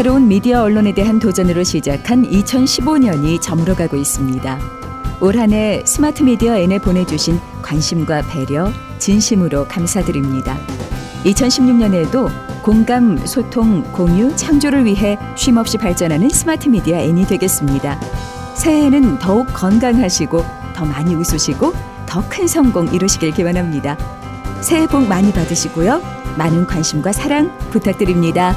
새로운 미디어 언론에 대한 도전으로 시작한 2015년이 저물어가고 있습니다. 올 한 해 스마트 미디어 N에 보내주신 관심과 배려 진심으로 감사드립니다. 2016년에도 공감, 소통, 공유, 창조를 위해 쉼없이 발전하는 스마트 미디어 N이 되겠습니다. 새해에는 더욱 건강하시고 더 많이 웃으시고 더 큰 성공 이루시길 기원합니다. 새해 복 많이 받으시고요. 많은 관심과 사랑 부탁드립니다.